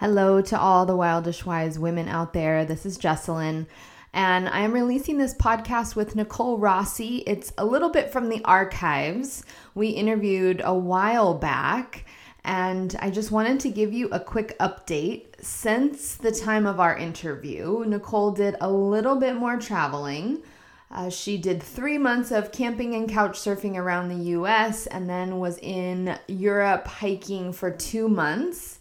Hello to all the wildish wise women out there. This is Jesselyn, and I am releasing this podcast with Nicole Rossi. It's a little bit from the archives. We interviewed a while back, and I just wanted to give you a quick update. Since the time of our interview, Nicole did a little bit more traveling. Uh, she did three months of camping and couch surfing around the US and then was in Europe hiking for two months.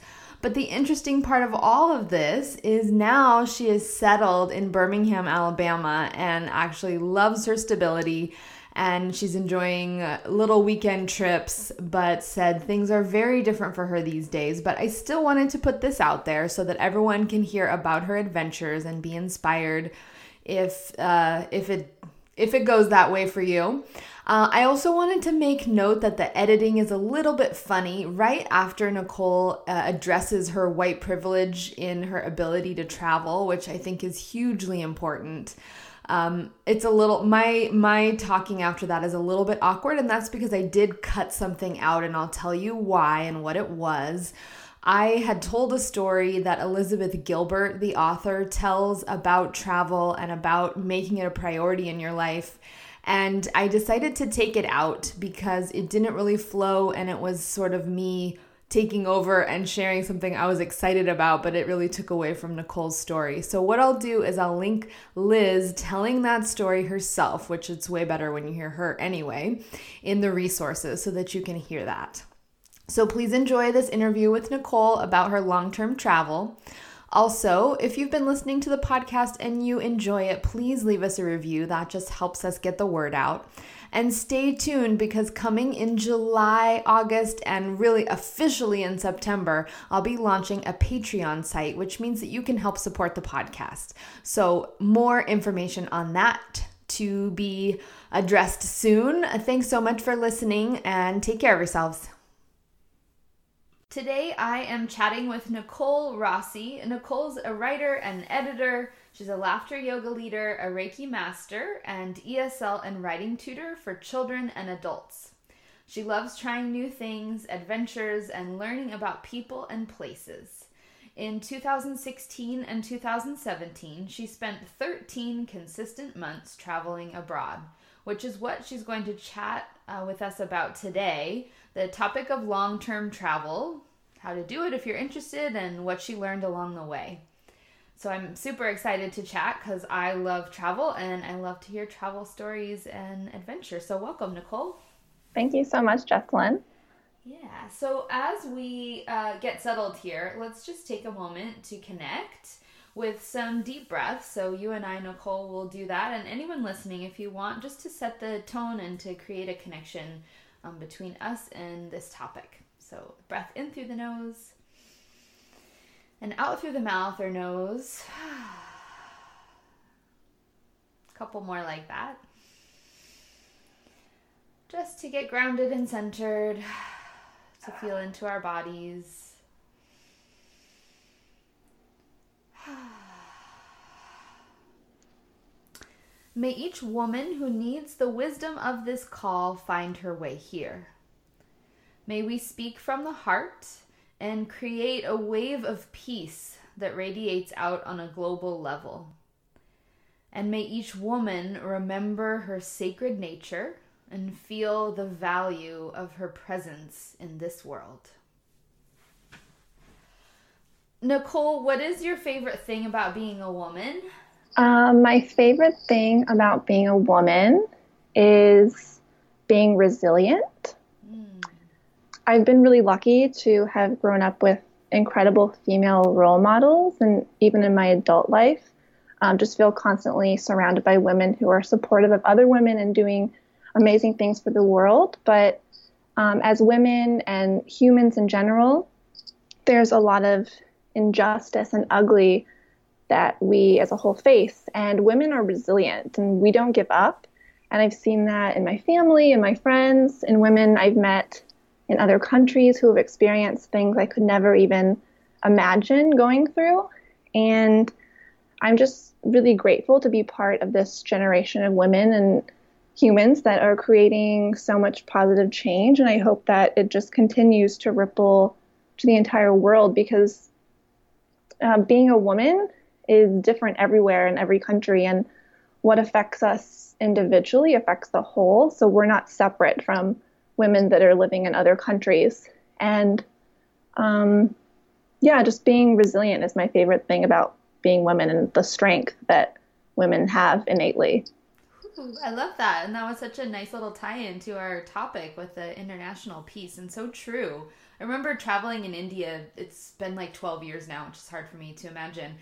But the interesting part of all of this is now she is settled in Birmingham, Alabama, and actually loves her stability. And she's enjoying uh, little weekend trips, but said things are very different for her these days. But I still wanted to put this out there so that everyone can hear about her adventures and be inspired if uh, if it if it goes that way for you. Uh, I also wanted to make note that the editing is a little bit funny right after Nicole uh, addresses her white privilege in her ability to travel, which I think is hugely important. Um, it's a little my my talking after that is a little bit awkward, and that's because I did cut something out, and I'll tell you why and what it was. I had told a story that Elizabeth Gilbert, the author, tells about travel and about making it a priority in your life. And I decided to take it out because it didn't really flow and it was sort of me taking over and sharing something I was excited about, but it really took away from Nicole's story. So, what I'll do is I'll link Liz telling that story herself, which it's way better when you hear her anyway, in the resources so that you can hear that. So please enjoy this interview with Nicole about her long term travel. Also, if you've been listening to the podcast and you enjoy it, please leave us a review. That just helps us get the word out. And stay tuned because coming in July, August, and really officially in September, I'll be launching a Patreon site, which means that you can help support the podcast. So, more information on that to be addressed soon. Thanks so much for listening and take care of yourselves. Today I am chatting with Nicole Rossi. Nicole's a writer and editor. She's a laughter yoga leader, a Reiki master, and ESL and writing tutor for children and adults. She loves trying new things, adventures, and learning about people and places. In 2016 and 2017, she spent 13 consistent months traveling abroad, which is what she's going to chat uh, with us about today the topic of long term travel, how to do it if you're interested, and what she learned along the way. So I'm super excited to chat because I love travel and I love to hear travel stories and adventure. So welcome, Nicole. Thank you so much, Jesselyn. Yeah. So as we uh, get settled here, let's just take a moment to connect with some deep breaths. So you and I, Nicole, will do that. And anyone listening, if you want, just to set the tone and to create a connection um, between us and this topic. So, breath in through the nose and out through the mouth or nose. A couple more like that. Just to get grounded and centered, to feel into our bodies. May each woman who needs the wisdom of this call find her way here. May we speak from the heart and create a wave of peace that radiates out on a global level. And may each woman remember her sacred nature and feel the value of her presence in this world. Nicole, what is your favorite thing about being a woman? Um, my favorite thing about being a woman is being resilient. Mm. I've been really lucky to have grown up with incredible female role models, and even in my adult life, um, just feel constantly surrounded by women who are supportive of other women and doing amazing things for the world. But um, as women and humans in general, there's a lot of injustice and ugly that we as a whole face. And women are resilient and we don't give up. And I've seen that in my family and my friends and women I've met in other countries who have experienced things I could never even imagine going through. And I'm just really grateful to be part of this generation of women and humans that are creating so much positive change. And I hope that it just continues to ripple to the entire world because uh, being a woman is different everywhere in every country, and what affects us individually affects the whole. So we're not separate from women that are living in other countries. And um, yeah, just being resilient is my favorite thing about being women and the strength that women have innately. I love that. And that was such a nice little tie in to our topic with the international peace, and so true. I remember traveling in India, it's been like 12 years now, which is hard for me to imagine.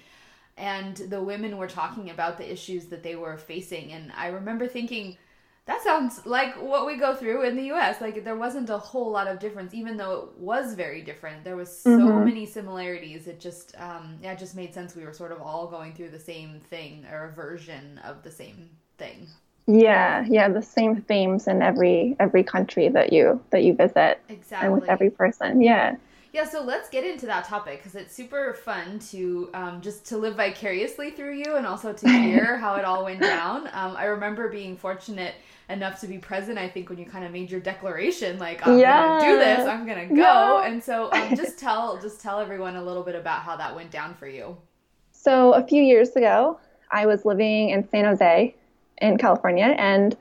And the women were talking about the issues that they were facing. And I remember thinking, that sounds like what we go through in the US. Like there wasn't a whole lot of difference, even though it was very different. There was so mm-hmm. many similarities. It just, um, yeah, it just made sense. We were sort of all going through the same thing or a version of the same thing. Yeah, yeah, the same themes in every every country that you that you visit. Exactly. And with every person. Yeah. Yeah, so let's get into that topic because it's super fun to um, just to live vicariously through you and also to hear how it all went down. Um, I remember being fortunate enough to be present. I think when you kind of made your declaration, like I'm yeah. gonna do this, I'm gonna go. Yeah. And so um, just tell just tell everyone a little bit about how that went down for you. So a few years ago, I was living in San Jose in California, and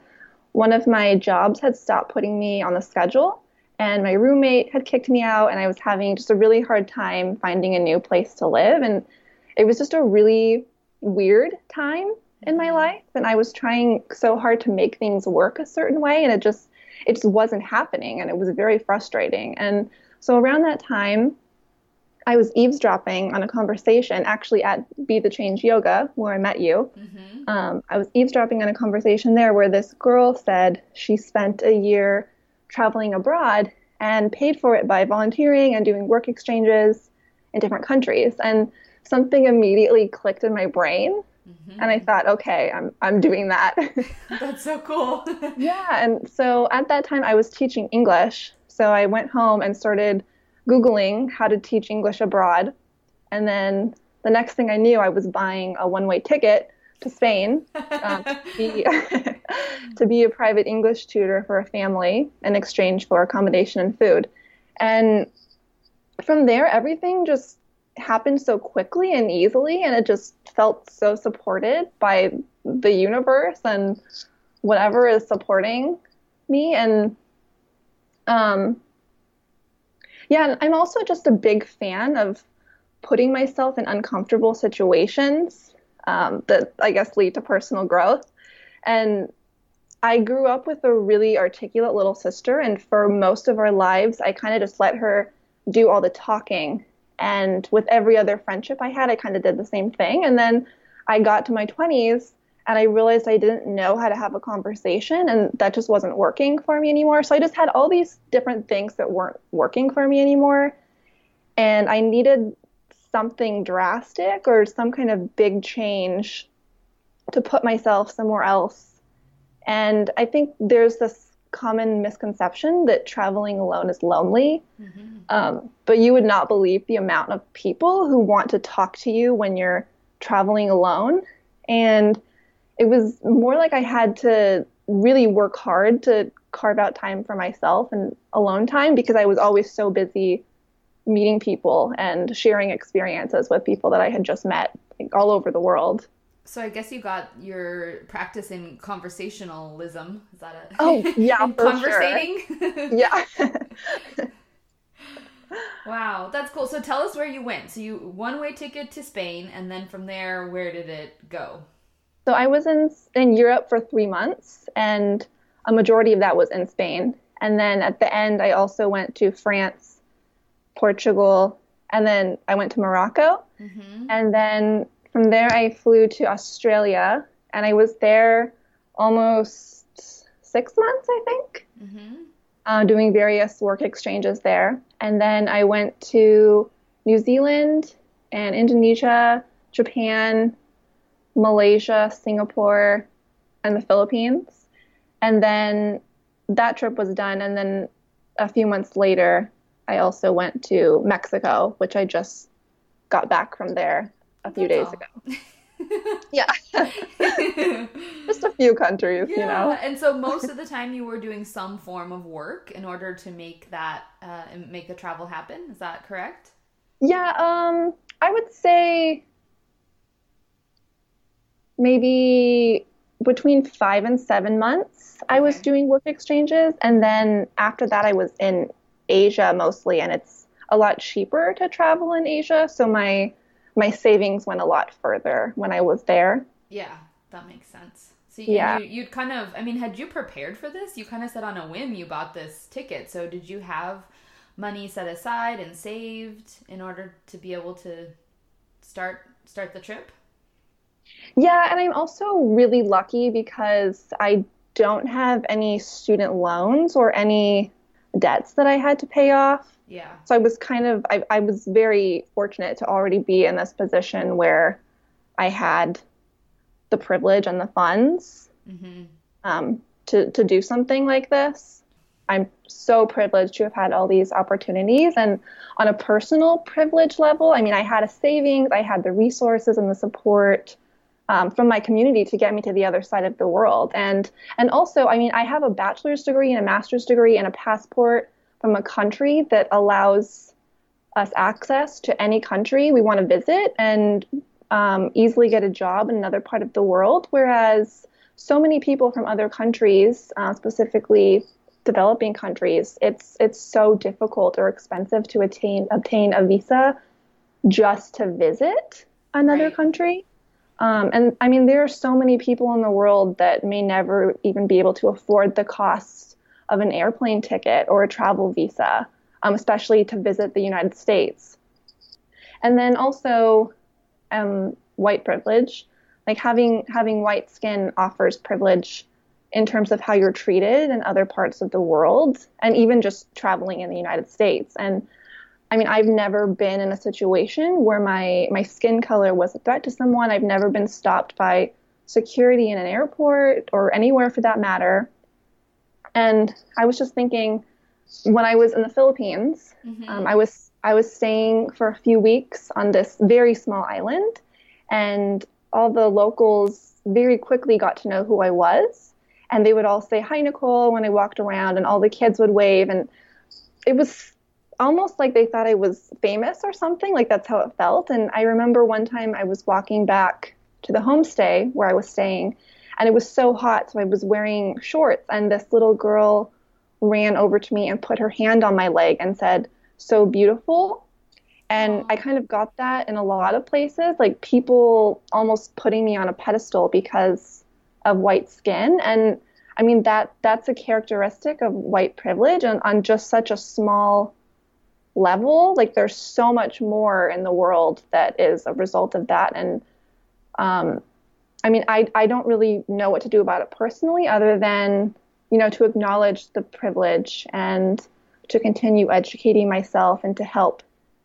one of my jobs had stopped putting me on the schedule and my roommate had kicked me out and i was having just a really hard time finding a new place to live and it was just a really weird time in my mm-hmm. life and i was trying so hard to make things work a certain way and it just it just wasn't happening and it was very frustrating and so around that time i was eavesdropping on a conversation actually at be the change yoga where i met you mm-hmm. um, i was eavesdropping on a conversation there where this girl said she spent a year traveling abroad and paid for it by volunteering and doing work exchanges in different countries. And something immediately clicked in my brain. Mm-hmm. And I thought, okay, I'm, I'm doing that. That's so cool. yeah. And so at that time, I was teaching English. So I went home and started Googling how to teach English abroad. And then the next thing I knew, I was buying a one way ticket to Spain um, to, be, to be a private English tutor for a family in exchange for accommodation and food. And from there, everything just happened so quickly and easily, and it just felt so supported by the universe and whatever is supporting me. And um, yeah, I'm also just a big fan of putting myself in uncomfortable situations um, that I guess lead to personal growth. And I grew up with a really articulate little sister, and for most of our lives, I kind of just let her do all the talking. And with every other friendship I had, I kind of did the same thing. And then I got to my 20s and I realized I didn't know how to have a conversation, and that just wasn't working for me anymore. So I just had all these different things that weren't working for me anymore. And I needed something drastic or some kind of big change to put myself somewhere else. And I think there's this common misconception that traveling alone is lonely. Mm-hmm. Um, but you would not believe the amount of people who want to talk to you when you're traveling alone. And it was more like I had to really work hard to carve out time for myself and alone time because I was always so busy meeting people and sharing experiences with people that I had just met like, all over the world. So I guess you got your practice in conversationalism. Is that it? Oh yeah, conversating. Sure. yeah. wow, that's cool. So tell us where you went. So you one way ticket to Spain, and then from there, where did it go? So I was in in Europe for three months, and a majority of that was in Spain. And then at the end, I also went to France Portugal, and then I went to Morocco. Mm-hmm. And then from there, I flew to Australia, and I was there almost six months, I think, mm-hmm. uh, doing various work exchanges there. And then I went to New Zealand and Indonesia, Japan, Malaysia, Singapore, and the Philippines. And then that trip was done. And then a few months later, I also went to Mexico, which I just got back from there a few That's days all. ago. yeah. just a few countries, yeah. you know. And so most of the time you were doing some form of work in order to make that uh, make the travel happen. Is that correct? Yeah, um I would say maybe between five and seven months. Okay. I was doing work exchanges, and then after that, I was in Asia mostly, and it's a lot cheaper to travel in Asia. So my my savings went a lot further when I was there. Yeah, that makes sense. So you, yeah. you, would kind of, I mean, had you prepared for this? You kind of said on a whim you bought this ticket. So did you have money set aside and saved in order to be able to start start the trip? Yeah, and I'm also really lucky because I don't have any student loans or any debts that I had to pay off. Yeah. So I was kind of I, I was very fortunate to already be in this position where I had the privilege and the funds mm-hmm. um, to to do something like this. I'm so privileged to have had all these opportunities. And on a personal privilege level, I mean, I had a savings, I had the resources and the support um, from my community to get me to the other side of the world. And and also, I mean, I have a bachelor's degree and a master's degree and a passport from a country that allows us access to any country we want to visit and um, easily get a job in another part of the world. Whereas so many people from other countries, uh, specifically developing countries, it's it's so difficult or expensive to attain obtain a visa just to visit another right. country. Um, and I mean, there are so many people in the world that may never even be able to afford the costs of an airplane ticket or a travel visa, um, especially to visit the United States. And then also, um, white privilege, like having having white skin offers privilege in terms of how you're treated in other parts of the world, and even just traveling in the United States. And I mean, I've never been in a situation where my my skin color was a threat to someone. I've never been stopped by security in an airport or anywhere for that matter. And I was just thinking, when I was in the Philippines, mm-hmm. um, I was I was staying for a few weeks on this very small island, and all the locals very quickly got to know who I was, and they would all say hi Nicole when I walked around, and all the kids would wave, and it was almost like they thought I was famous or something. Like that's how it felt. And I remember one time I was walking back to the homestay where I was staying, and it was so hot, so I was wearing shorts, and this little girl ran over to me and put her hand on my leg and said, "So beautiful." And I kind of got that in a lot of places, like people almost putting me on a pedestal because of white skin. And I mean that that's a characteristic of white privilege and on just such a small level. Like there's so much more in the world that is a result of that. And um, I mean, I, I don't really know what to do about it personally, other than, you know, to acknowledge the privilege and to continue educating myself and to help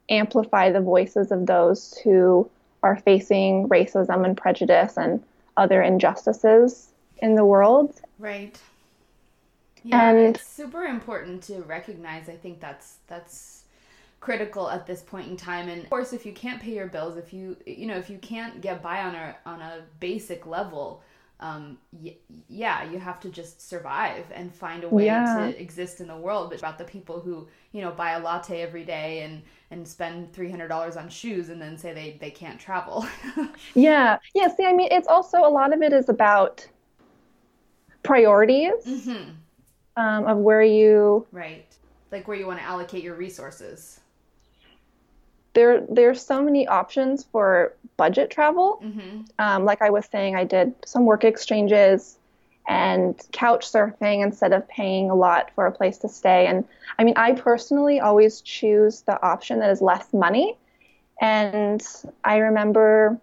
amplify the voices of those who are facing racism and prejudice and other injustices in the world. Right. Yeah, and, it's super important to recognize. I think that's that's critical at this point in time. And of course if you can't pay your bills if you you know if you can't get by on a on a basic level um y- yeah you have to just survive and find a way yeah. to exist in the world. But about the people who you know buy a latte every day and and spend $300 on shoes and then say they they can't travel. Yeah. Yeah. See i mean it's also a lot of it is about priorities mm-hmm. um, of where you right. Like where you want to allocate your resources there there's so many options for budget travel. Mm-hmm. Um, like I was saying, I did some work exchanges and couch surfing instead of paying a lot for a place to stay. And I mean, I personally always choose the option that is less money. And I remember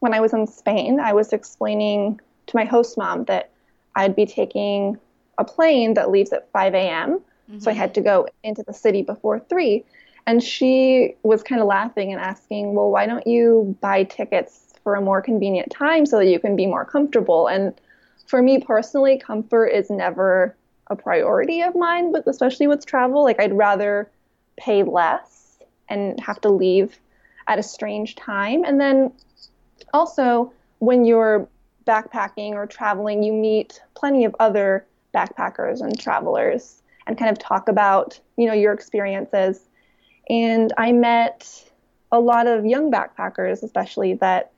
when I was in Spain, I was explaining to my host mom that I'd be taking a plane that leaves at 5 a.m. Mm-hmm. So I had to go into the city before 3. And she was kind of laughing and asking, Well, why don't you buy tickets for a more convenient time so that you can be more comfortable? And for me personally, comfort is never a priority of mine, but especially with travel. Like, I'd rather pay less and have to leave at a strange time. And then also, when you're backpacking or traveling, you meet plenty of other backpackers and travelers and kind of talk about, you know, your experiences and I met a lot of young backpackers, especially that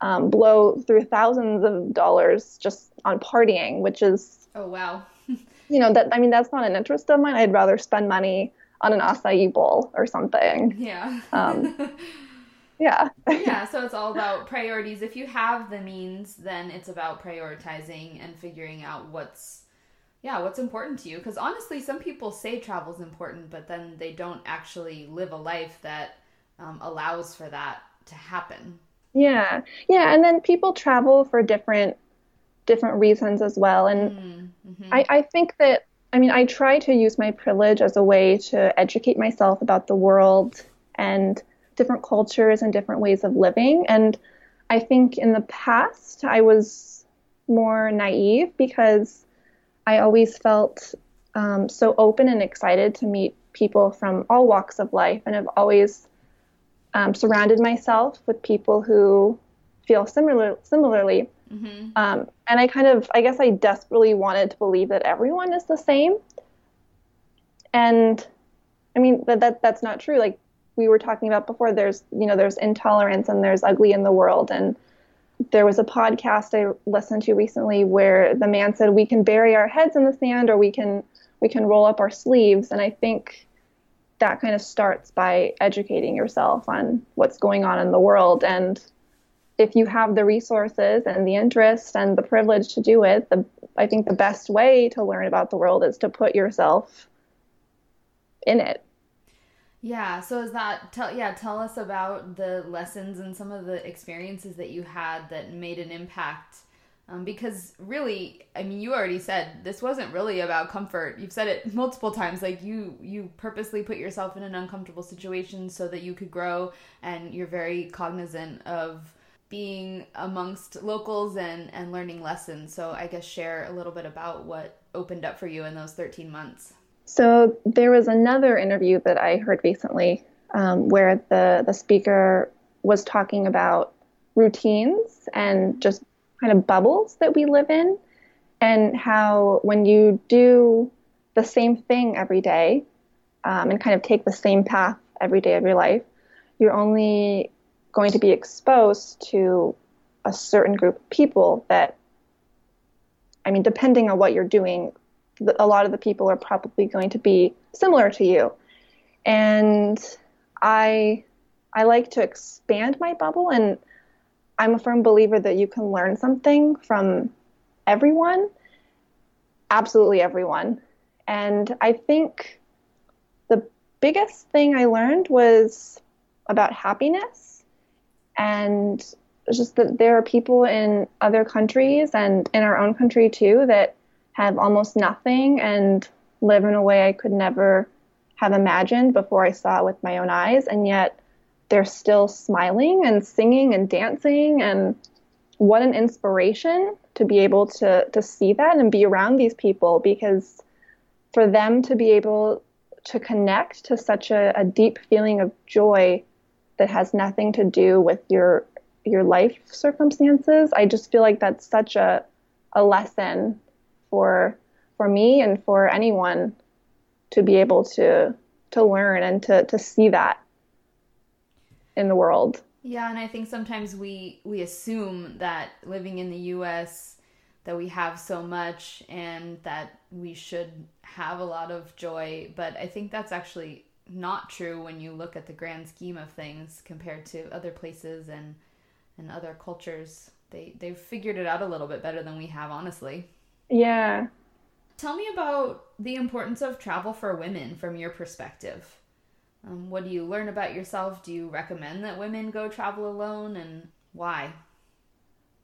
um, blow through thousands of dollars just on partying, which is oh wow, you know that I mean that's not an interest of mine. I'd rather spend money on an acai bowl or something. Yeah. Um, yeah. yeah. So it's all about priorities. If you have the means, then it's about prioritizing and figuring out what's yeah what's important to you? Because honestly some people say travel is important but then they don't actually live a life that um, allows for that to happen. Yeah. Yeah and then people travel for different different reasons as well and mm-hmm. I, I think that i mean i try to use my privilege as a way to educate myself about the world and different cultures and different ways of living and i think in the past i was more naive because I always felt um, so open and excited to meet people from all walks of life, and I've always um, surrounded myself with people who feel similar similarly. Mm-hmm. Um, and I kind of, I guess, I desperately wanted to believe that everyone is the same. And I mean that, that that's not true. Like we were talking about before, there's you know there's intolerance and there's ugly in the world, and there was a podcast I listened to recently where the man said we can bury our heads in the sand or we can we can roll up our sleeves. And I think that kind of starts by educating yourself on what's going on in the world. And if you have the resources and the interest and the privilege to do it the I think the best way to learn about the world is to put yourself in it yeah. So is that tell yeah, tell us about the lessons and some of the experiences that you had that made an impact. Um, because really, I mean, you already said this wasn't really about comfort. You've said it multiple times. Like you, you purposely put yourself in an uncomfortable situation so that you could grow, and you're very cognizant of being amongst locals and and learning lessons. So I guess share a little bit about what opened up for you in those 13 months. So there was another interview that I heard recently um, where the the speaker was talking about routines and just kind of bubbles that we live in, and how when you do the same thing every day um, and kind of take the same path every day of your life, you're only going to be exposed to a certain group of people that I mean, depending on what you're doing, a lot of the people are probably going to be similar to you. And I I like to expand my bubble and I'm a firm believer that you can learn something from everyone, absolutely everyone. And I think the biggest thing I learned was about happiness and just that there are people in other countries and in our own country too that have almost nothing and live in a way I could never have imagined before I saw it with my own eyes. And yet they're still smiling and singing and dancing. And what an inspiration to be able to, to see that and be around these people because for them to be able to connect to such a, a deep feeling of joy that has nothing to do with your your life circumstances, I just feel like that's such a a lesson for for me and for anyone to be able to to learn and to to see that in the world. Yeah, and I think sometimes we we assume that living in the US that we have so much and that we should have a lot of joy, but I think that's actually not true when you look at the grand scheme of things compared to other places and and other cultures. They they've figured it out a little bit better than we have, honestly. Yeah. Tell me about the importance of travel for women from your perspective. Um, what do you learn about yourself? Do you recommend that women go travel alone and why?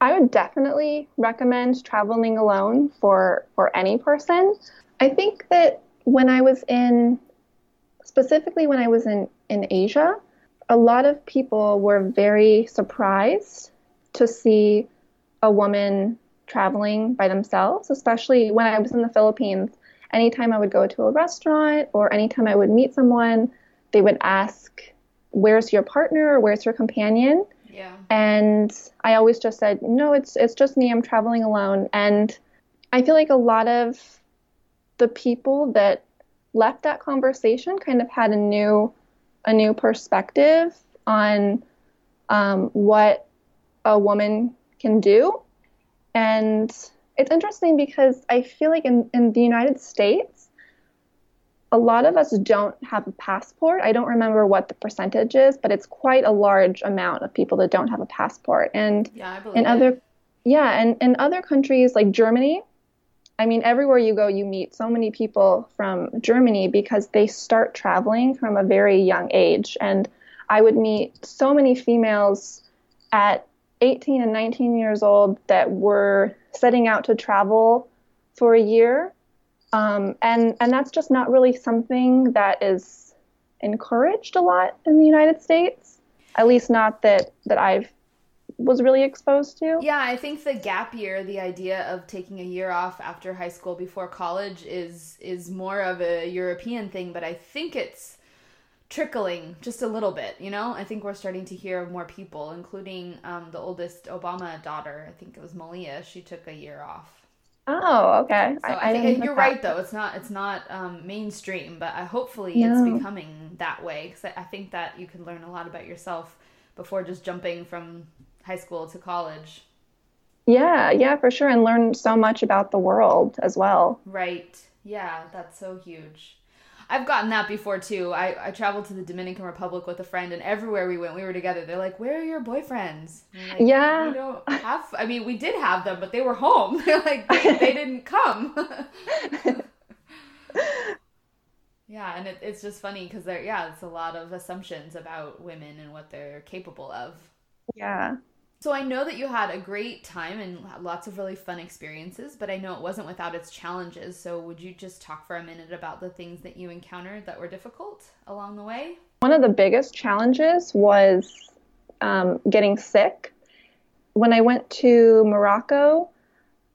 I would definitely recommend traveling alone for for any person. I think that when I was in specifically when I was in in Asia, a lot of people were very surprised to see a woman traveling by themselves, especially when I was in the Philippines. Anytime I would go to a restaurant or anytime I would meet someone, they would ask, Where's your partner or where's your companion? Yeah. And I always just said, No, it's it's just me, I'm traveling alone. And I feel like a lot of the people that left that conversation kind of had a new a new perspective on um, what a woman can do. And it's interesting because I feel like in, in the United States, a lot of us don't have a passport. I don't remember what the percentage is, but it's quite a large amount of people that don't have a passport. And yeah, in other yeah, and in other countries like Germany, I mean, everywhere you go, you meet so many people from Germany because they start traveling from a very young age. And I would meet so many females at 18 and 19 years old that were setting out to travel for a year. Um, and, and that's just not really something that is encouraged a lot in the United States, at least not that, that I've was really exposed to. Yeah, I think the gap year, the idea of taking a year off after high school before college is is more of a European thing, but I think it's trickling just a little bit, you know? I think we're starting to hear of more people, including um, the oldest Obama daughter, I think it was Malia, she took a year off. Oh, okay. So I, I think you're right though. It's not it's not um, mainstream, but I, hopefully no. it's becoming that way because I, I think that you can learn a lot about yourself before just jumping from high school to college. Yeah, yeah, for sure. And learn so much about the world as well. Right. Yeah, that's so huge. I've gotten that before too. I, I traveled to the Dominican Republic with a friend, and everywhere we went, we were together. They're like, "Where are your boyfriends?" Like, yeah, we don't have. I mean, we did have them, but they were home. They're like, they, they didn't come. yeah, and it, it's just funny because there, yeah, it's a lot of assumptions about women and what they're capable of. Yeah. So I know that you had a great time and lots of really fun experiences, but I know it wasn't without its challenges. So would you just talk for a minute about the things that you encountered that were difficult along the way? One of the biggest challenges was um, getting sick. When I went to Morocco,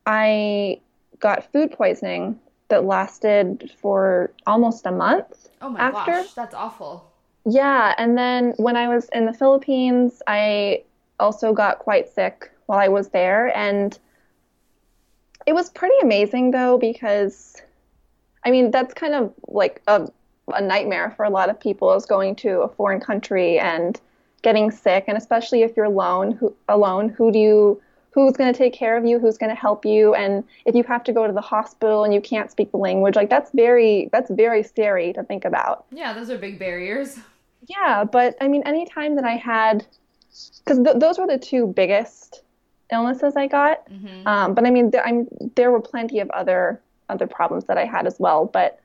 I got food poisoning that lasted for almost a month. Oh my after. gosh, that's awful. Yeah, and then when I was in the Philippines, I also got quite sick while I was there. And it was pretty amazing though, because I mean, that's kind of like a, a nightmare for a lot of people is going to a foreign country and getting sick. And especially if you're alone, who, alone, who do you, who's going to take care of you? Who's going to help you? And if you have to go to the hospital and you can't speak the language, like that's very, that's very scary to think about. Yeah. Those are big barriers. Yeah. But I mean, anytime that I had because th- those were the two biggest illnesses I got. Mm-hmm. Um, but I mean, th- I'm, there were plenty of other other problems that I had as well. But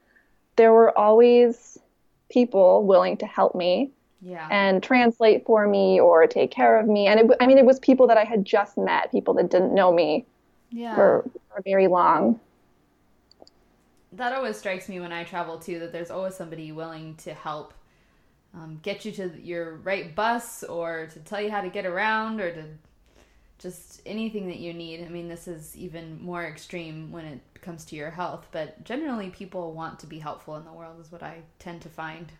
there were always people willing to help me yeah. and translate for me or take care of me. And it, I mean, it was people that I had just met, people that didn't know me yeah. for, for very long. That always strikes me when I travel too. That there's always somebody willing to help um, get you to your right bus or to tell you how to get around or to just anything that you need. I mean, this is even more extreme when it comes to your health, but generally people want to be helpful in the world is what I tend to find.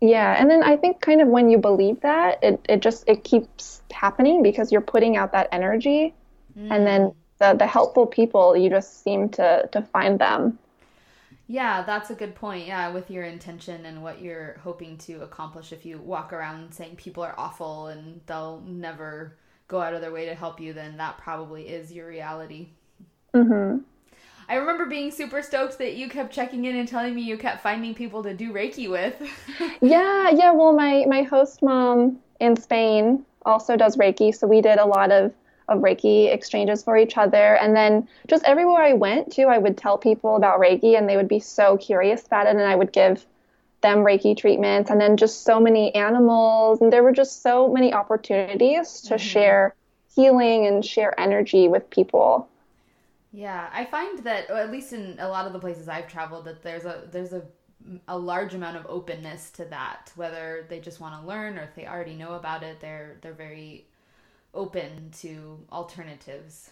Yeah, and then I think kind of when you believe that, it, it just it keeps happening because you're putting out that energy mm. and then mm. the the helpful people you just seem to to find them. Yeah, that's a good point. Yeah, with your intention and what you're hoping to accomplish. If you walk around saying people are awful and they'll never go out of their way to help you, then that probably is your reality. Mm-hmm. I remember being super stoked that you kept checking in and telling me you kept finding people to do Reiki with. yeah, yeah. Well, my my host mom in Spain also does Reiki, so we did a lot of of Reiki exchanges for each other. And then just everywhere I went to, I would tell people about Reiki and they would be so curious about it. And I would give them Reiki treatments. And then just so many animals. And there were just so many opportunities to mm-hmm. share healing and share energy with people. Yeah, I find that at least in a lot of the places I've traveled that there's a there's a a large amount of openness to that whether they just want to learn or if they already know about it they're they're very open to alternatives.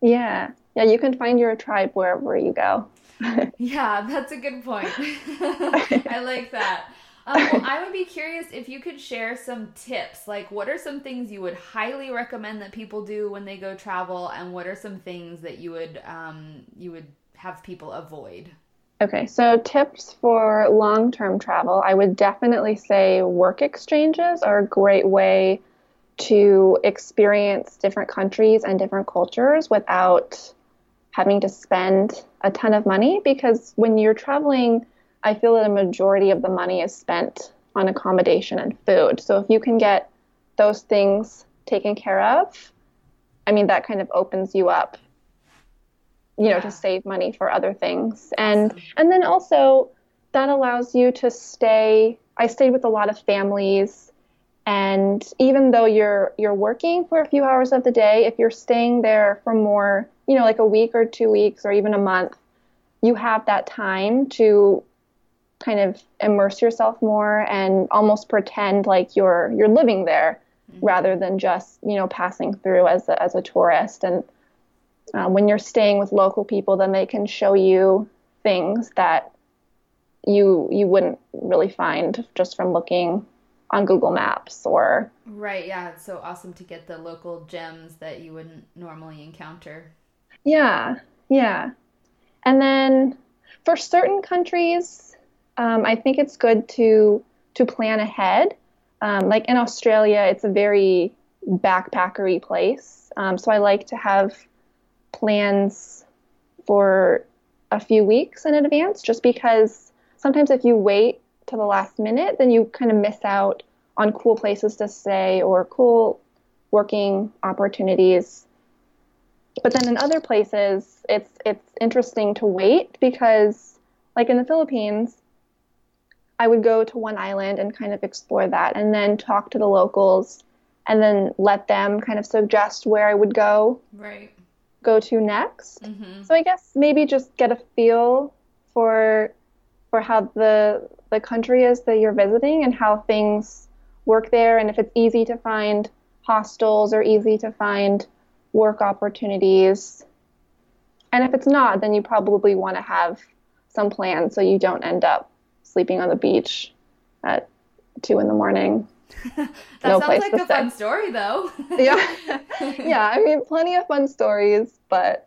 Yeah. Yeah, you can find your tribe wherever you go. yeah, that's a good point. I like that. Um, well, I would be curious if you could share some tips. Like, what are some things you would highly recommend that people do when they go travel, and what are some things that you would um, you would have people avoid? Okay, so tips for long term travel. I would definitely say work exchanges are a great way to experience different countries and different cultures without having to spend a ton of money because when you're traveling, I feel that a majority of the money is spent on accommodation and food. So if you can get those things taken care of, I mean, that kind of opens you up you know, yeah. to save money for other things. And awesome. and then also that allows you to stay I stayed with a lot of families and even though you're you're working for a few hours of the day, if you're staying there for more, you know, like a week or 2 weeks or even a month, you have that time to kind of immerse yourself more and almost pretend like you're you're living there mm-hmm. rather than just, you know, passing through as a, as a tourist and uh, when you're staying with local people, then they can show you things that you you wouldn't really find just from looking on Google Maps or right. Yeah, it's so awesome to get the local gems that you wouldn't normally encounter. Yeah, yeah, and then for certain countries, um, I think it's good to to plan ahead. Um, like in Australia, it's a very backpackery place, um, so I like to have plans for a few weeks in advance just because sometimes if you wait to the last minute, then you kind of miss out on cool places to stay or cool working opportunities. But then in other places, it's it's interesting to wait because like in the Philippines, I would go to one island and kind of explore that and then talk to the locals and then let them kind of suggest where I would go. Right go to next. Mm-hmm. So I guess maybe just get a feel for for how the the country is that you're visiting and how things work there and if it's easy to find hostels or easy to find work opportunities. And if it's not, then you probably want to have some plans so you don't end up sleeping on the beach at two in the morning. that no sounds like a fun story, though. yeah, yeah. I mean, plenty of fun stories, but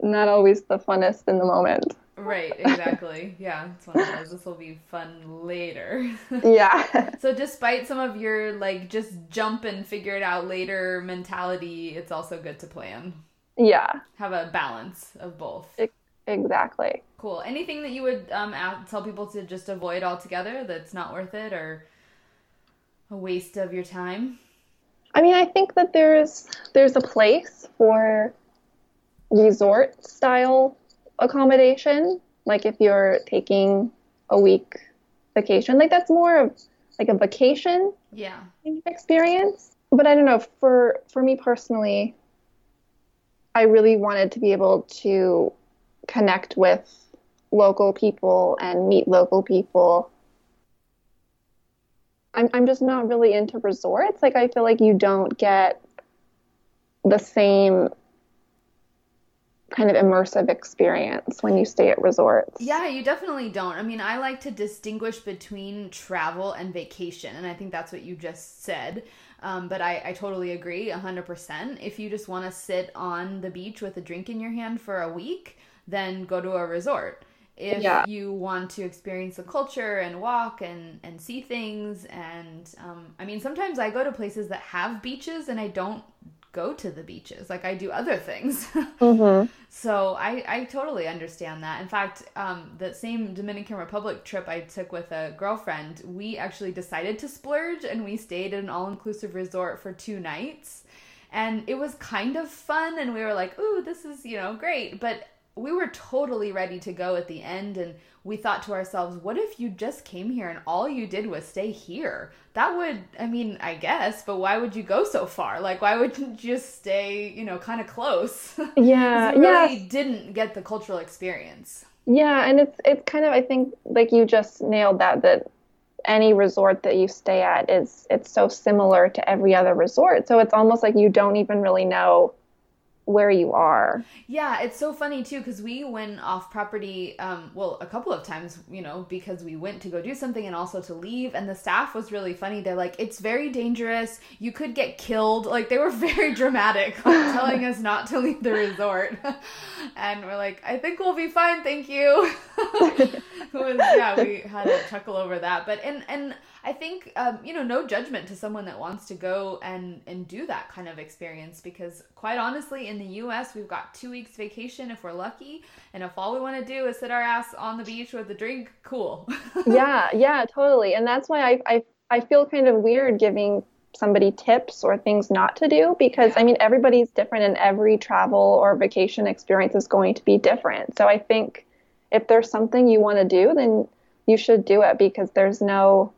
not always the funnest in the moment. Right, exactly. yeah, it's one of those. This will be fun later. yeah. So, despite some of your like just jump and figure it out later mentality, it's also good to plan. Yeah. Have a balance of both. It, exactly. Cool. Anything that you would um, tell people to just avoid altogether that's not worth it or a waste of your time? I mean, I think that there's there's a place for resort style accommodation. Like if you're taking a week vacation, like that's more of like a vacation yeah experience. But I don't know for for me personally, I really wanted to be able to connect with local people and meet local people I'm I'm just not really into resorts. Like I feel like you don't get the same kind of immersive experience when you stay at resorts. Yeah, you definitely don't. I mean, I like to distinguish between travel and vacation, and I think that's what you just said. Um, but I, I totally agree 100%. If you just want to sit on the beach with a drink in your hand for a week, then go to a resort if yeah. you want to experience the culture and walk and and see things and um, i mean sometimes i go to places that have beaches and i don't go to the beaches. Like i do other things. Mm-hmm. so I, I totally understand that. In fact um, the same dominican republic trip i took with a girlfriend we actually decided to splurge and we stayed at an all-inclusive resort for two nights. And it was kind of fun and we were like ooh this is you know great. But we were totally ready to go at the end and we thought to ourselves what if you just came here and all you did was stay here? That would i mean i guess but why would you go so far? Like why wouldn't you just stay you know kind of close yeah really yeah. didn't get the cultural experience. Yeah and it's it's kind of i think like you just nailed that that any resort that you stay at is it's so similar to every other resort. So it's almost like you don't even really know where you are. Yeah, it's so funny too because we went off property, um, well, a couple of times, you know, because we went to go do something and also to leave. And the staff was really funny. They're like, it's very dangerous. You could get killed. Like, they were very dramatic, like, telling us not to leave the resort. and we're like, I think we'll be fine. Thank you. was, yeah, we had a chuckle over that. But, and, and, I think um, you know no judgment to someone that wants to go and and do that kind of experience because quite honestly in the U.S. we've got two weeks vacation if we're lucky, and if all we want to do is sit our ass on the beach with a drink, cool. yeah, yeah, totally, and that's why I I I feel kind of weird giving somebody tips or things not to do because yeah. I mean everybody's different and every travel or vacation experience is going to be different. So I think if there's something you want to do then you should do it because there's no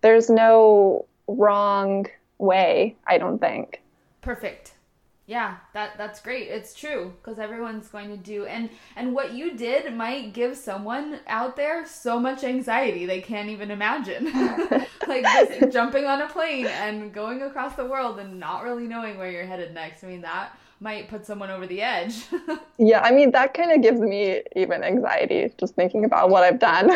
there's no wrong way, I don't think. Perfect. Yeah, that that's great. It's true because everyone's going to do and and what you did might give someone out there so much anxiety they can't even imagine. like just jumping on a plane and going across the world and not really knowing where you're headed next. I mean, that might put someone over the edge. yeah, I mean that kind of gives me even anxiety just thinking about what I've done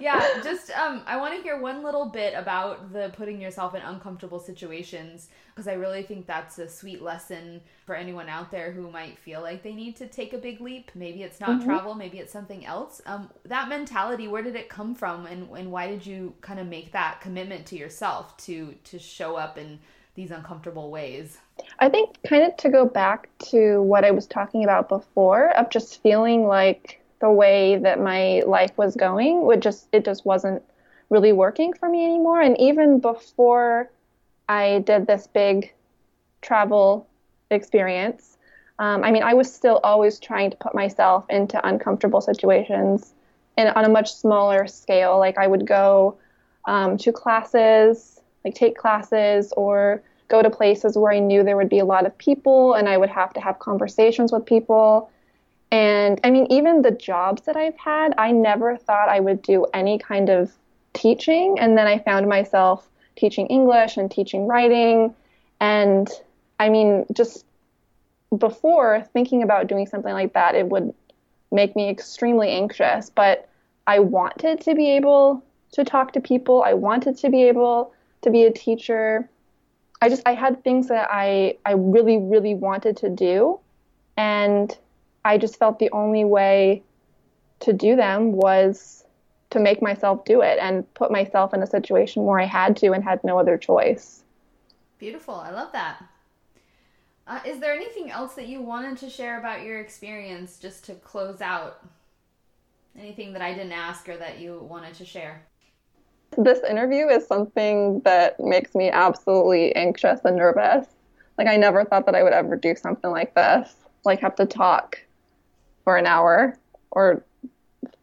yeah, just um, I want to hear one little bit about the putting yourself in uncomfortable situations because I really think that's a sweet lesson for anyone out there who might feel like they need to take a big leap. Maybe it's not mm-hmm. travel, maybe it's something else. Um, that mentality, where did it come from, and and why did you kind of make that commitment to yourself to to show up in these uncomfortable ways? I think kind of to go back to what I was talking about before of just feeling like the way that my life was going would just it just wasn't really working for me anymore. And even before i did this big travel experience um, i mean i was still always trying to put myself into uncomfortable situations and on a much smaller scale. Like i would go um, to classes like take classes or go to places where i knew there would be a lot of people and i would have to have conversations with people and I mean, even the jobs that I've had, I never thought I would do any kind of teaching. And then I found myself teaching English and teaching writing. And I mean, just before thinking about doing something like that, it would make me extremely anxious. But I wanted to be able to talk to people, I wanted to be able to be a teacher. I just, I had things that I, I really, really wanted to do. And I just felt the only way to do them was to make myself do it and put myself in a situation where I had to and had no other choice. Beautiful. I love that. Uh, is there anything else that you wanted to share about your experience just to close out? Anything that I didn't ask or that you wanted to share? This interview is something that makes me absolutely anxious and nervous. Like, I never thought that I would ever do something like this, like, have to talk for an hour or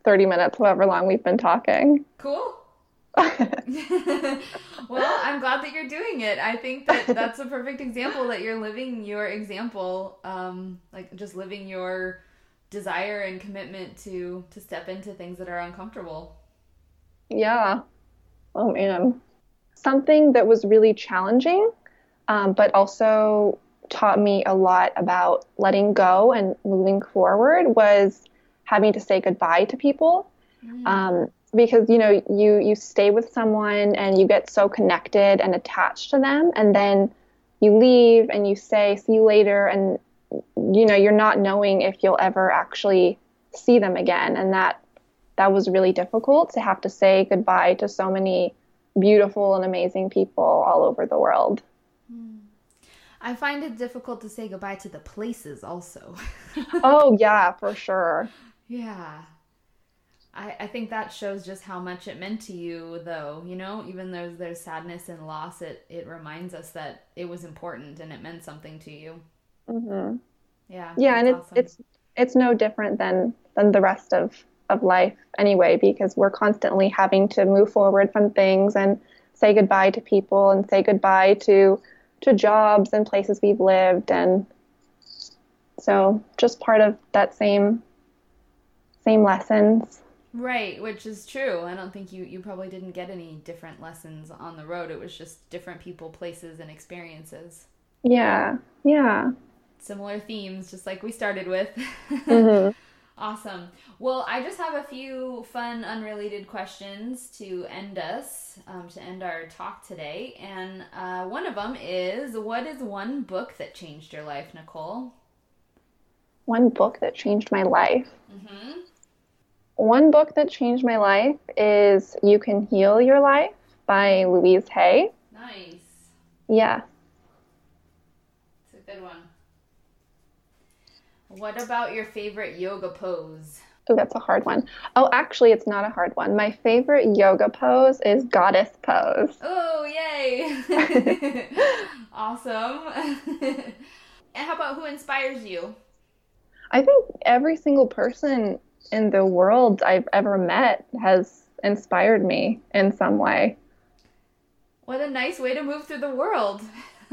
30 minutes, however long we've been talking. Cool. well, I'm glad that you're doing it. I think that that's a perfect example that you're living your example, um, like just living your desire and commitment to to step into things that are uncomfortable. Yeah. Oh man. Something that was really challenging, um, but also taught me a lot about letting go and moving forward was having to say goodbye to people. Mm. Um, because you know you you stay with someone and you get so connected and attached to them and then you leave and you say see you later and you know you're not knowing if you'll ever actually see them again and that that was really difficult to have to say goodbye to so many beautiful and amazing people all over the world. I find it difficult to say goodbye to the places also. oh, yeah, for sure. Yeah. I, I think that shows just how much it meant to you, though. You know, even though there's sadness and loss, it, it reminds us that it was important and it meant something to you. Mm-hmm. Yeah. Yeah, and it's awesome. it's it's no different than than the rest of of life anyway, because we're constantly having to move forward from things and say goodbye to people and say goodbye to to jobs and places we've lived and so just part of that same same lessons right which is true i don't think you you probably didn't get any different lessons on the road it was just different people places and experiences Yeah, yeah. Similar themes, just like we started with. Mm-hmm. Awesome. Well, I just have a few fun, unrelated questions to end us, um, to end our talk today. And uh, one of them is What is one book that changed your life, Nicole? One book that changed my life. Mm-hmm. One book that changed my life is You Can Heal Your Life by Louise Hay. Nice. Yeah. It's a good one. What about your favorite yoga pose? Oh, that's a hard one. Oh, actually, it's not a hard one. My favorite yoga pose is goddess pose. Oh, yay! awesome. and how about who inspires you? I think every single person in the world I've ever met has inspired me in some way. What a nice way to move through the world.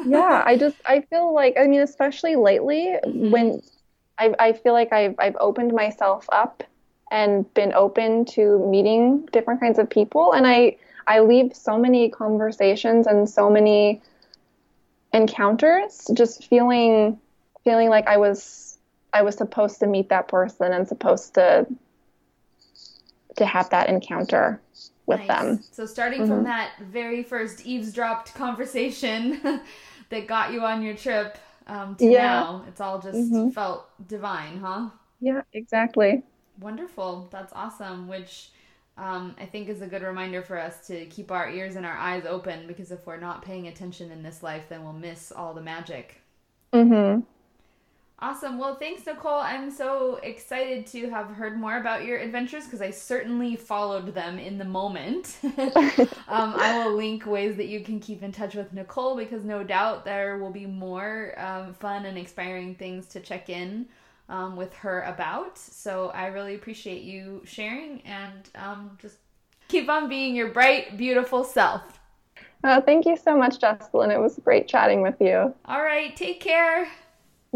yeah, I just I feel like I mean especially lately mm-hmm. when I I feel like I've I've opened myself up and been open to meeting different kinds of people and I I leave so many conversations and so many encounters just feeling feeling like I was I was supposed to meet that person and supposed to to have that encounter with nice. them. So starting mm-hmm. from that very first eavesdropped conversation that got you on your trip um, to yeah. now, it's all just mm-hmm. felt divine, huh? Yeah, exactly. Wonderful. That's awesome. Which um, I think is a good reminder for us to keep our ears and our eyes open because if we're not paying attention in this life, then we'll miss all the magic. Mm-hmm. Awesome. Well, thanks, Nicole. I'm so excited to have heard more about your adventures because I certainly followed them in the moment. um, I will link ways that you can keep in touch with Nicole because no doubt there will be more um, fun and inspiring things to check in um, with her about. So I really appreciate you sharing and um, just keep on being your bright, beautiful self. Uh, thank you so much, Jocelyn. It was great chatting with you. All right. Take care.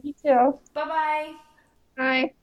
You too. Bye-bye. Bye.